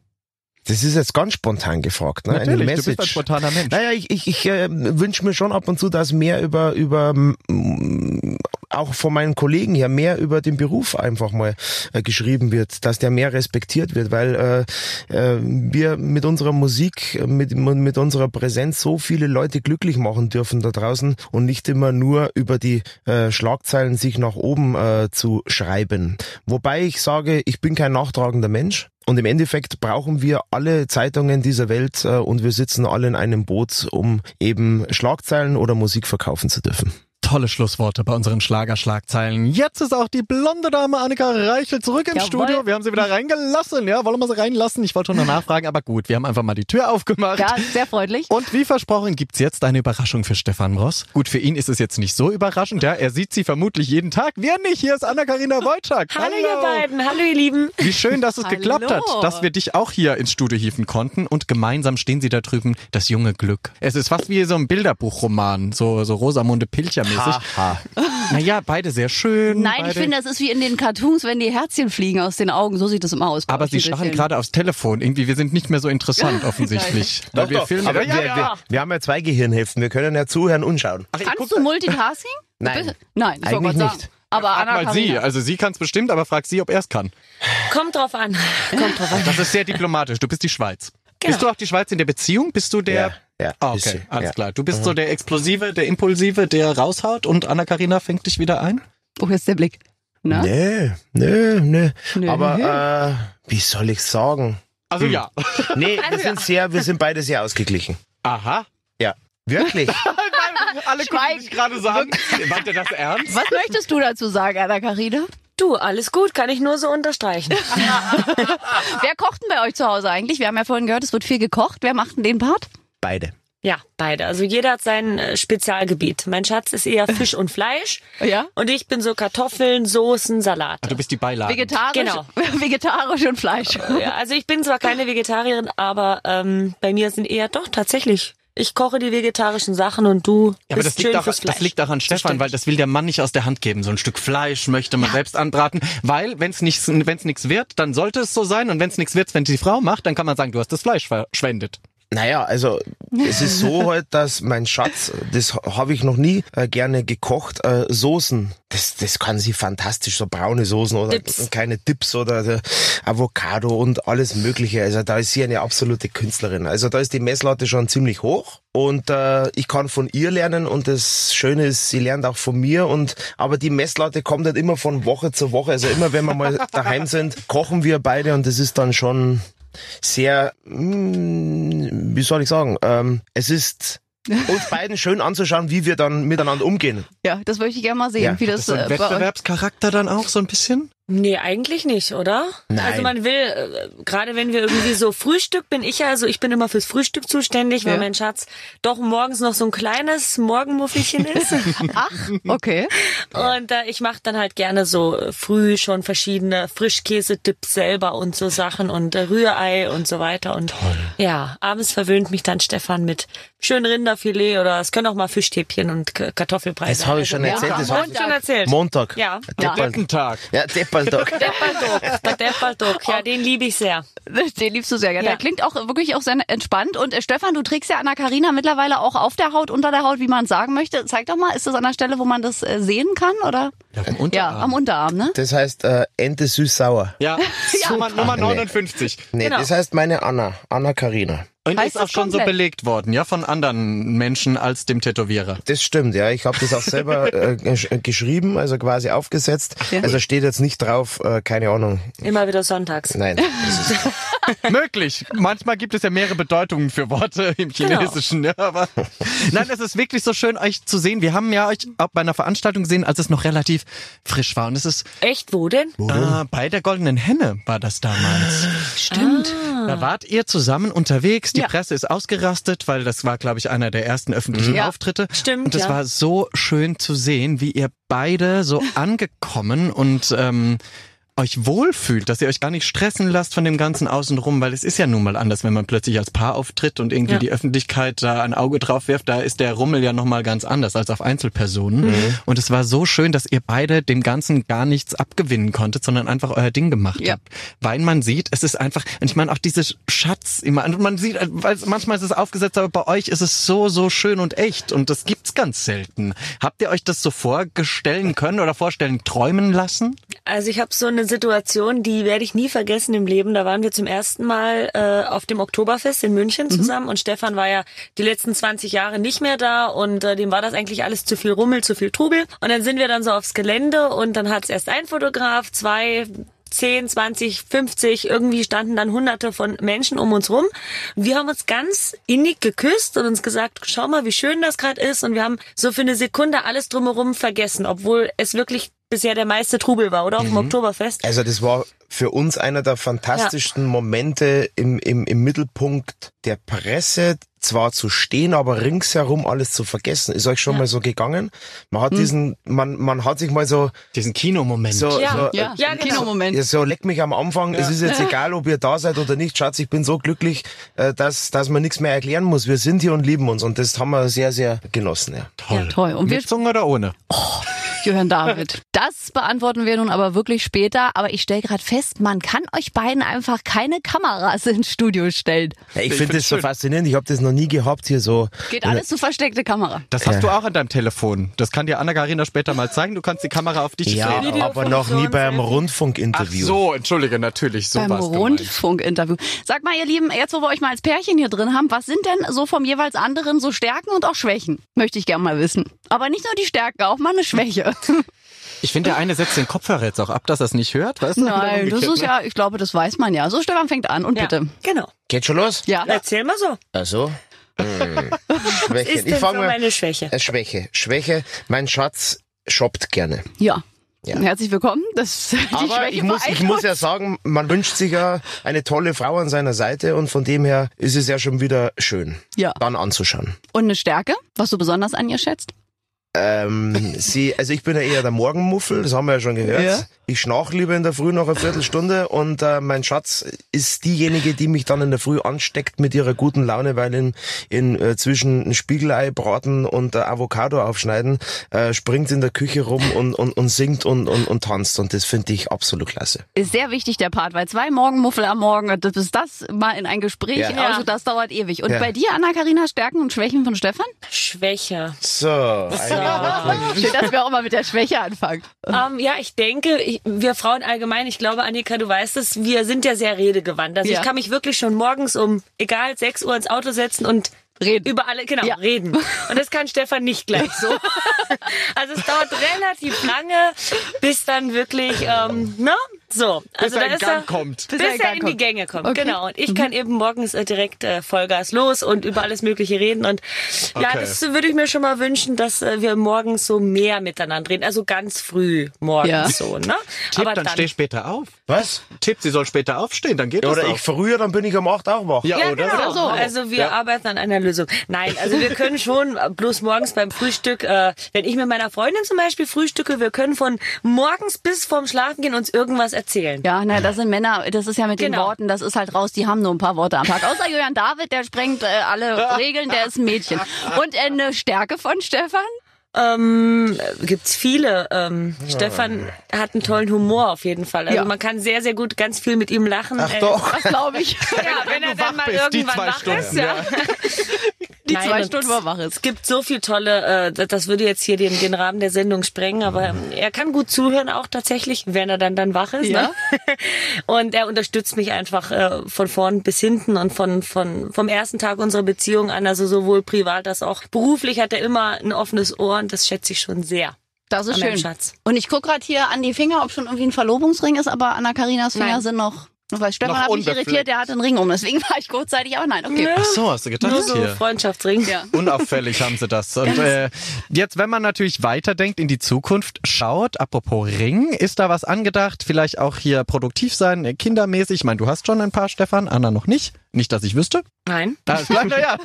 Das ist jetzt ganz spontan gefragt, ne? Natürlich, Eine du bist ein spontaner Mensch. Naja, ich, ich, ich äh, wünsche mir schon ab und zu, dass mehr über, über mm, auch von meinen Kollegen her mehr über den Beruf einfach mal äh, geschrieben wird, dass der mehr respektiert wird, weil äh, äh, wir mit unserer Musik, äh, mit, mit unserer Präsenz so viele Leute glücklich machen dürfen da draußen und nicht immer nur über die äh, Schlagzeilen sich nach oben äh, zu schreiben. Wobei ich sage, ich bin kein nachtragender Mensch. Und im Endeffekt brauchen wir alle Zeitungen dieser Welt äh, und wir sitzen alle in einem Boot, um eben Schlagzeilen oder Musik verkaufen zu dürfen. Tolle Schlussworte bei unseren Schlagerschlagzeilen. Jetzt ist auch die blonde Dame Annika Reichel zurück ins Jawohl. Studio. Wir haben sie wieder reingelassen. Ja, wollen wir sie reinlassen? Ich wollte schon [laughs] noch nachfragen, aber gut, wir haben einfach mal die Tür aufgemacht. Ja, sehr freundlich. Und wie versprochen gibt's jetzt eine Überraschung für Stefan Ross. Gut, für ihn ist es jetzt nicht so überraschend, ja. Er sieht sie vermutlich jeden Tag. Wir nicht. Hier ist Anna-Karina Wojcik. [laughs] Hallo, ihr beiden, hallo ihr Lieben. Wie schön, dass es Hallo. [laughs] geklappt hat, dass wir dich auch hier ins Studio hieven konnten und gemeinsam stehen sie da drüben, das junge Glück. Es ist fast wie so ein Bilderbuchroman, so, so Rosamunde Pilcher-mäßig. [laughs] Naja, beide sehr schön. Nein, beide. ich finde, das ist wie in den Cartoons, wenn die Herzchen fliegen aus den Augen. So sieht es immer aus. Aber sie starren gerade aufs Telefon. Irgendwie, wir sind nicht mehr so interessant offensichtlich. [laughs] Weil Doch, wir doch, filmen. aber ja, wir, ja. Wir, wir haben ja zwei Gehirnhälften. Wir können ja zuhören und schauen. Ach, Kannst du Multitasking? [laughs] Nein. Nein, ich Eigentlich sagen. nicht. Aber Frag Anna mal sie. Karina. Also sie kann es bestimmt, aber frag sie, ob er es kann. Kommt drauf an. Kommt drauf an. Das ist sehr diplomatisch. Du bist die Schweiz. Genau. Bist du auch die Schweiz in der Beziehung? Bist du der... Ja, ja, Ah, okay, bisschen, alles ja. klar. Du bist so der Explosive, der Impulsive, der raushaut und Anna-Karina fängt dich wieder ein? Oh, jetzt der Blick. Na? Nee, nee, nee. Nee. Aber äh, wie soll ich sagen? Also ja. Nee, wir sind sehr, wir sind beide sehr ausgeglichen. Aha. Ja. Wirklich? [laughs] Alle gucken Schweigen. dich gerade so an. Meint er das ernst? Was möchtest du dazu sagen, Anna Karina? Du, alles gut, kann ich nur so unterstreichen. [laughs] Wer kocht denn bei euch zu Hause eigentlich? Wir haben ja vorhin gehört, es wird viel gekocht. Wer macht denn den Part? Beide. Ja, beide. Also jeder hat sein äh, Spezialgebiet. Mein Schatz ist eher Fisch und Fleisch. [laughs] Ja. Und ich bin so Kartoffeln, Soßen, Salate. Du bist die Beilage. Vegetarisch, Genau. [laughs] vegetarisch und Fleisch. [laughs] Ja, also ich bin zwar keine Vegetarierin, aber ähm, bei mir sind eher doch tatsächlich. Ich koche die vegetarischen Sachen und du Ja, aber bist das schön liegt, auch, das liegt auch an Stefan, weil das will der Mann nicht aus der Hand geben. So ein Stück Fleisch möchte man selbst anbraten, weil wenn es nichts wenn's nichts wird, dann sollte es so sein und wenn es nichts wird, wenn die Frau macht, dann kann man sagen, du hast das Fleisch verschwendet. Naja, also es ist so [laughs] halt, dass mein Schatz, das habe ich noch nie äh, gerne gekocht, äh, Soßen, das, das kann sie fantastisch, so braune Soßen oder Dips. keine Dips oder äh, Avocado und alles mögliche. Also da ist sie eine absolute Künstlerin. Also da ist die Messlatte schon ziemlich hoch und äh, ich kann von ihr lernen und das Schöne ist, sie lernt auch von mir und aber die Messlatte kommt halt immer von Woche zu Woche. Also immer wenn wir mal daheim sind, kochen wir beide und das ist dann schon sehr, mm, wie soll ich sagen, ähm, es ist [laughs] uns beiden schön anzuschauen, wie wir dann miteinander umgehen. Ja, das möchte ich gerne mal sehen, Ja, wie Das das, ist so ein äh, Wettbewerbscharakter dann auch so ein bisschen? Nee, eigentlich nicht, oder? Nein. Also man will, äh, gerade wenn wir irgendwie so Frühstück bin ich ja, also ich bin immer fürs Frühstück zuständig, weil Ja. mein Schatz doch morgens noch so ein kleines Morgenmuffelchen ist. [laughs] Ach, okay. [laughs] Und äh, ich mache dann halt gerne so äh, früh schon verschiedene Frischkäse-Dips selber und so Sachen und äh, Rührei und so weiter. Und ja, abends verwöhnt mich dann Stefan mit schön Rinderfilet oder es können auch mal Fischstäbchen und K Kartoffelbrei Das habe ich schon Also, erzählt. Das ja, hab und schon erzählt. Montag. Ja. Deppal- Deppentag. Ja, Deppaltag. Deppaldog, [laughs] der Deppaldog, ja, den liebe ich sehr. Den liebst du sehr gerne. Ja. Der klingt auch wirklich auch sehr entspannt. Und äh, Stefan, du trägst ja Anna Karina mittlerweile auch auf der Haut, unter der Haut, wie man es sagen möchte. Zeig doch mal, ist das an der Stelle, wo man das äh, sehen kann? Oder? Ja, am Ja, Unterarm. am Unterarm, ne? Das heißt äh, Ente süß-sauer. [laughs] Ja, Nummer, Nummer 59. Nee, Genau. das heißt meine Anna, Anna Karina. Und Heißt ist auch das schon so belegt worden, ja, von anderen Menschen als dem Tätowierer. Das stimmt, ja. Ich habe das auch selber [laughs] äh, gesch geschrieben, also quasi aufgesetzt. Ja. Also steht jetzt nicht drauf, äh, keine Ahnung. Immer wieder sonntags. Nein. [laughs] [laughs] Möglich. Manchmal gibt es ja mehrere Bedeutungen für Worte im Chinesischen. Ja, aber [laughs] Nein, es ist wirklich so schön, euch zu sehen. Wir haben ja euch auch bei einer Veranstaltung gesehen, als es noch relativ frisch war. Und es ist Echt, wo denn? äh, bei der Goldenen Henne war das damals. [gasps] Stimmt. Da wart ihr zusammen unterwegs. Die Ja. Presse ist ausgerastet, weil das war, glaube ich, einer der ersten öffentlichen Ja. Auftritte. Stimmt, Und es ja. war so schön zu sehen, wie ihr beide so angekommen und ähm, euch wohlfühlt, dass ihr euch gar nicht stressen lasst von dem ganzen Außenrum, weil es ist ja nun mal anders, wenn man plötzlich als Paar auftritt und irgendwie Ja. die Öffentlichkeit da ein Auge drauf wirft, da ist der Rummel ja nochmal ganz anders als auf Einzelpersonen. Und es war so schön, dass ihr beide dem Ganzen gar nichts abgewinnen konntet, sondern einfach euer Ding gemacht Ja. habt. Weil man sieht, es ist einfach, und ich meine auch diese Schatz immer, und man sieht, weil manchmal ist es aufgesetzt, aber bei euch ist es so, so schön und echt und das gibt's ganz selten. Habt ihr euch das so vorstellen können oder vorstellen, träumen lassen? Also ich habe so eine Situation, die werde ich nie vergessen im Leben. Da waren wir zum ersten Mal äh, auf dem Oktoberfest in München zusammen und Stefan war ja die letzten 20 Jahre nicht mehr da und äh, dem war das eigentlich alles zu viel Rummel, zu viel Trubel. Und dann sind wir dann so aufs Gelände und dann hat es erst ein Fotograf, zwei 10, 20, 50, irgendwie standen dann hunderte von Menschen um uns rum. Und wir haben uns ganz innig geküsst und uns gesagt, schau mal, wie schön das gerade ist. Und wir haben so für eine Sekunde alles drumherum vergessen, obwohl es wirklich bisher der meiste Trubel war, oder? Auf dem Oktoberfest. Also das war für uns einer der fantastischsten Momente im, im, im Mittelpunkt der Presse, zwar zu stehen, aber ringsherum alles zu vergessen. Ist euch schon mal so gegangen? Man hat diesen, man, man hat sich mal so, Diesen Kinomoment. so, Ja, so, Ja, Ja, genau. Kinomoment. Ja, so leck mich am Anfang. Es ist jetzt egal, ob ihr da seid oder nicht. Schatz, ich bin so glücklich, äh, dass, dass man nichts mehr erklären muss. Wir sind hier und lieben uns. Und das haben wir sehr, sehr genossen. Ja. Toll. toll. Und wir- Mit Zunge oder ohne? Johann David. Das beantworten wir nun aber wirklich später. Aber ich stelle gerade fest, man kann euch beiden einfach keine Kameras ins Studio stellen. Ja, ich Ich finde das so schön. faszinierend. Ich habe das noch nie gehabt hier so. Geht alles zu versteckte Kamera. Das hast du auch an deinem Telefon. Das kann dir Anna-Karina später mal zeigen. Du kannst die Kamera auf dich Ja, drehen. aber noch nie beim Selfie. Ach Rundfunkinterview. so, entschuldige, natürlich. So Beim. Rundfunkinterview. Sag mal, ihr Lieben, jetzt wo wir euch mal als Pärchen hier drin haben, was sind denn so vom jeweils anderen so Stärken und auch Schwächen? Möchte ich gerne mal wissen. Aber nicht nur die Stärken, auch mal eine Schwäche. [laughs] Ich finde, der eine setzt den Kopfhörer jetzt auch ab, dass er es nicht hört. Weißt du? Nein, das ist ne? ja, ich glaube, das weiß man ja. So, Stefan fängt an und Ja, bitte. genau. Geht schon los? Ja. Erzähl mal so. Also. [laughs] Hm. Was Schwäche. ist Ich denn so fange mal. meine Schwäche? Äh, Schwäche. Schwäche. Mein Schatz shoppt gerne. Ja. Ja. Herzlich willkommen. Das die Aber Schwäche ich muss, ich muss ja sagen, man wünscht sich ja eine tolle Frau an seiner Seite und von dem her ist es ja schon wieder schön, Ja. dann anzuschauen. Und eine Stärke, was du besonders an ihr schätzt? Ähm, sie, also ich bin ja eher der Morgenmuffel, das haben wir ja schon gehört. Ja. Ich schnarch lieber in der Früh noch eine Viertelstunde und äh, mein Schatz ist diejenige, die mich dann in der Früh ansteckt mit ihrer guten Laune, weil in, in äh, zwischen ein Spiegelei braten und äh, Avocado aufschneiden äh, springt in der Küche rum und, und, und singt und, und, und tanzt und das finde ich absolut klasse. Ist sehr wichtig, der Part, weil zwei Morgenmuffel am Morgen, das ist das mal in ein Gespräch, Ja. also das dauert ewig. Und Ja. bei dir, Anna-Karina, Stärken und Schwächen von Stefan? Schwäche. So, Schön, [laughs] dass wir auch mal mit der Schwäche anfangen. Ähm, ja, ich denke, ich, wir Frauen allgemein, ich glaube, Annika, du weißt es, wir sind ja sehr redegewandt. Also Ja. ich kann mich wirklich schon morgens um, egal, 6 Uhr ins Auto setzen und Reden. über alle, genau, Ja. reden. Und das kann Stefan nicht gleich so. [laughs] Also es dauert relativ lange, bis dann wirklich, ähm, ne? So, also er da in ist Gang er, kommt. bis, Bis er in er in die. Gänge kommt. Okay. Genau. Und ich kann eben morgens äh, direkt äh, Vollgas los und über alles Mögliche reden. Und ja, Okay. das würde ich mir schon mal wünschen, dass äh, wir morgens so mehr miteinander reden. Also ganz früh morgens Ja. so, ne? Tipp, dann, steh später auf. Was? Tipp, sie soll später aufstehen, dann geht Oder das ich früher, dann bin ich um 8 auch wach. Ja, Ja, oder? genau. so. Also wir Ja. arbeiten an einer Lösung. Nein, also wir können schon bloß morgens beim Frühstück, äh, wenn ich mit meiner Freundin zum Beispiel frühstücke, wir können von morgens bis vorm Schlafengehen uns irgendwas erzählen. Ja, na, das sind Männer, das ist ja mit den Genau. Worten, das ist halt raus, die haben nur ein paar Worte am Tag. Außer Julian David, der sprengt äh, alle [laughs] Regeln, der ist ein Mädchen. Und äh, eine Stärke von Stefan? Ähm, gibt's viele. Ähm, Stefan hat einen tollen Humor auf jeden Fall. Also Ja. man kann sehr, sehr gut ganz viel mit ihm lachen. Ach Äh, doch. Das glaube ich. [laughs] [laughs] Ja, wenn er dann mal bist, irgendwann wach Stunden, ist, ja. [laughs] Die Nein, zwei und Stunden, wo er wach Es ist. gibt so viel tolle, äh, das würde jetzt hier den, den Rahmen der Sendung sprengen, aber ähm, er kann gut zuhören auch tatsächlich, wenn er dann dann wach ist. Ja. Ne? Und er unterstützt mich einfach äh, von vorn bis hinten und von, von vom ersten Tag unserer Beziehung an, also sowohl privat als auch beruflich hat er immer ein offenes Ohr und das schätze ich schon sehr. Das ist schön. Schatz. Und ich gucke gerade hier an die Finger, ob schon irgendwie ein Verlobungsring ist, aber Anna-Karinas Finger Nein. sind noch... Weil Stefan Noch hat mich irritiert, der hat einen Ring um. Deswegen [laughs] war ich kurzzeitig, aber nein, okay. Ach so, hast du gedacht Nur so hier. Freundschaftsring. Ja. [laughs] Unauffällig haben sie das. Und äh, jetzt, wenn man natürlich weiterdenkt in die Zukunft, schaut, apropos Ring, ist da was angedacht? Vielleicht auch hier produktiv sein, äh, kindermäßig? Ich meine, du hast schon ein paar, Stefan, Anna noch nicht. Nicht, dass ich wüsste. Nein. Da ist leider, ja,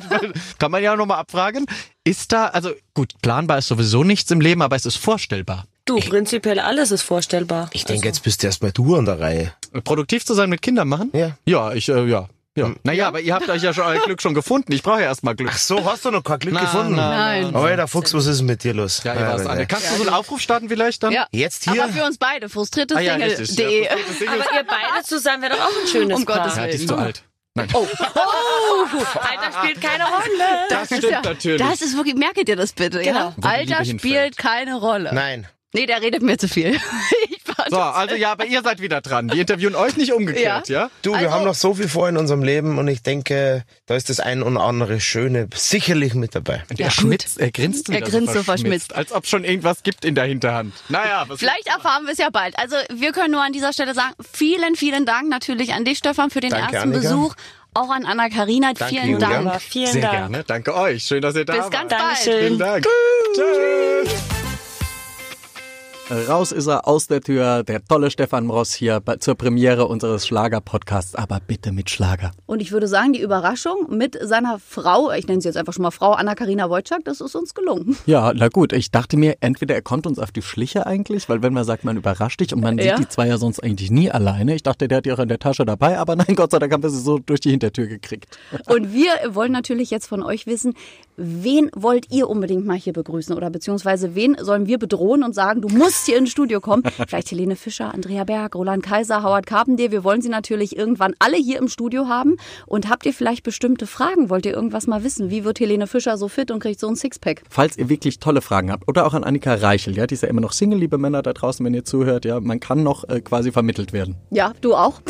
kann man ja nochmal abfragen. Ist da, also gut, planbar ist sowieso nichts im Leben, aber es ist vorstellbar. Du, prinzipiell alles ist vorstellbar. Ich denke, jetzt bist erst mal du an der Reihe. Produktiv zu sein mit Kindern machen? Ja. Ja, ich, äh, ja. Ja. Naja, aber ihr habt euch ja schon euer Glück schon gefunden. Ich brauche ja erstmal Glück. Ach so, hast du noch kein Glück Na, gefunden? na, Nein. Oh, der Fuchs, was ist denn mit dir los? Ja, ihr war's, Äh, Anne. Kannst du so einen Aufruf starten vielleicht dann? Ja. Jetzt hier? Aber für uns beide, frustrierte Ah, ja. Ja, frustrierte Singles. Aber ihr beide zusammen wäre doch auch ein schönes Um Paar. Gottes ja, die ist Willen. zu alt. Nein. Oh, Alter spielt keine Rolle. das ist stimmt ja, natürlich. Das ist wirklich, merke dir das bitte, Genau. ja? Alter spielt keine Rolle. Nein. Nee, der redet mir zu viel. [laughs] ich war so, also ja, aber ihr seid wieder dran. Die interviewen euch nicht umgekehrt, ja? Du, wir Also- haben noch so viel vor in unserem Leben und ich denke, da ist das ein oder andere Schöne sicherlich mit dabei. Und Ja, er schmitzt, er grinst Er grinst so verschmitzt, verschmitzt. Als ob schon irgendwas gibt in der Hinterhand. Naja, was Vielleicht erfahren wir es ja bald. Also wir können nur an dieser Stelle sagen, vielen, vielen Dank natürlich an dich, Stefan, für den Danke, ersten Annika. Besuch. Auch an Anna-Karina, Danke, vielen Julian. Dank. Vielen Sehr Dank. gerne. Danke euch. Schön, dass ihr da Bis wart. ganz Dankeschön. bald. Vielen Dank. Tschüss. Raus ist er aus der Tür, der tolle Stefan Ross hier bei, zur Premiere unseres Schlager-Podcasts, aber bitte mit Schlager. Und ich würde sagen, die Überraschung mit seiner Frau, ich nenne sie jetzt einfach schon mal Frau Anna-Karina Wojcik, das ist uns gelungen. Ja, na gut, ich dachte mir, entweder er kommt uns auf die Schliche eigentlich, weil wenn man sagt, man überrascht dich und man Ja. sieht die zwei ja sonst eigentlich nie alleine. Ich dachte, der hat die auch in der Tasche dabei, aber nein, Gott sei Dank haben wir sie so durch die Hintertür gekriegt. Und wir wollen natürlich jetzt von euch wissen, wen wollt ihr unbedingt mal hier begrüßen oder beziehungsweise wen sollen wir bedrohen und sagen, du musst hier ins Studio kommen? [laughs] Vielleicht Helene Fischer, Andrea Berg, Roland Kaiser, Howard Carpentier. Wir wollen sie natürlich irgendwann alle hier im Studio haben. Und habt ihr vielleicht bestimmte Fragen? Wollt ihr irgendwas mal wissen? Wie wird Helene Fischer so fit und kriegt so ein Sixpack? Falls ihr wirklich tolle Fragen habt oder auch an Annika Reichel, ja, die ist ja immer noch Single, liebe Männer da draußen, wenn ihr zuhört, ja, man kann noch äh, quasi vermittelt werden. Ja, du auch.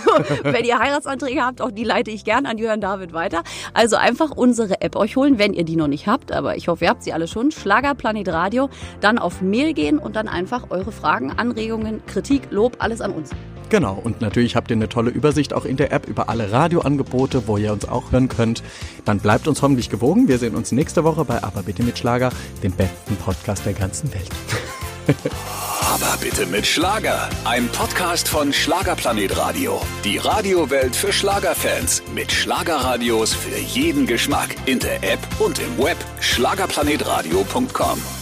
[laughs] wenn ihr Heiratsanträge habt, auch die leite ich gern an Jörn David weiter. Also einfach unsere App euch holen, wenn ihr die noch nicht habt. Aber ich hoffe, ihr habt sie alle schon. Schlagerplanet Radio. Dann auf Mail gehen und dann einfach eure Fragen, Anregungen, Kritik, Lob, alles an uns. Genau, und natürlich habt ihr eine tolle Übersicht auch in der App über alle Radioangebote, wo ihr uns auch hören könnt. Dann bleibt uns hoffentlich gewogen. Wir sehen uns nächste Woche bei Aber bitte mit Schlager, dem besten Podcast der ganzen Welt. Aber bitte mit Schlager. Ein Podcast von Schlagerplanet Radio. Die Radiowelt für Schlagerfans. Mit Schlagerradios für jeden Geschmack. In der App und im Web. Schlagerplanetradio.com.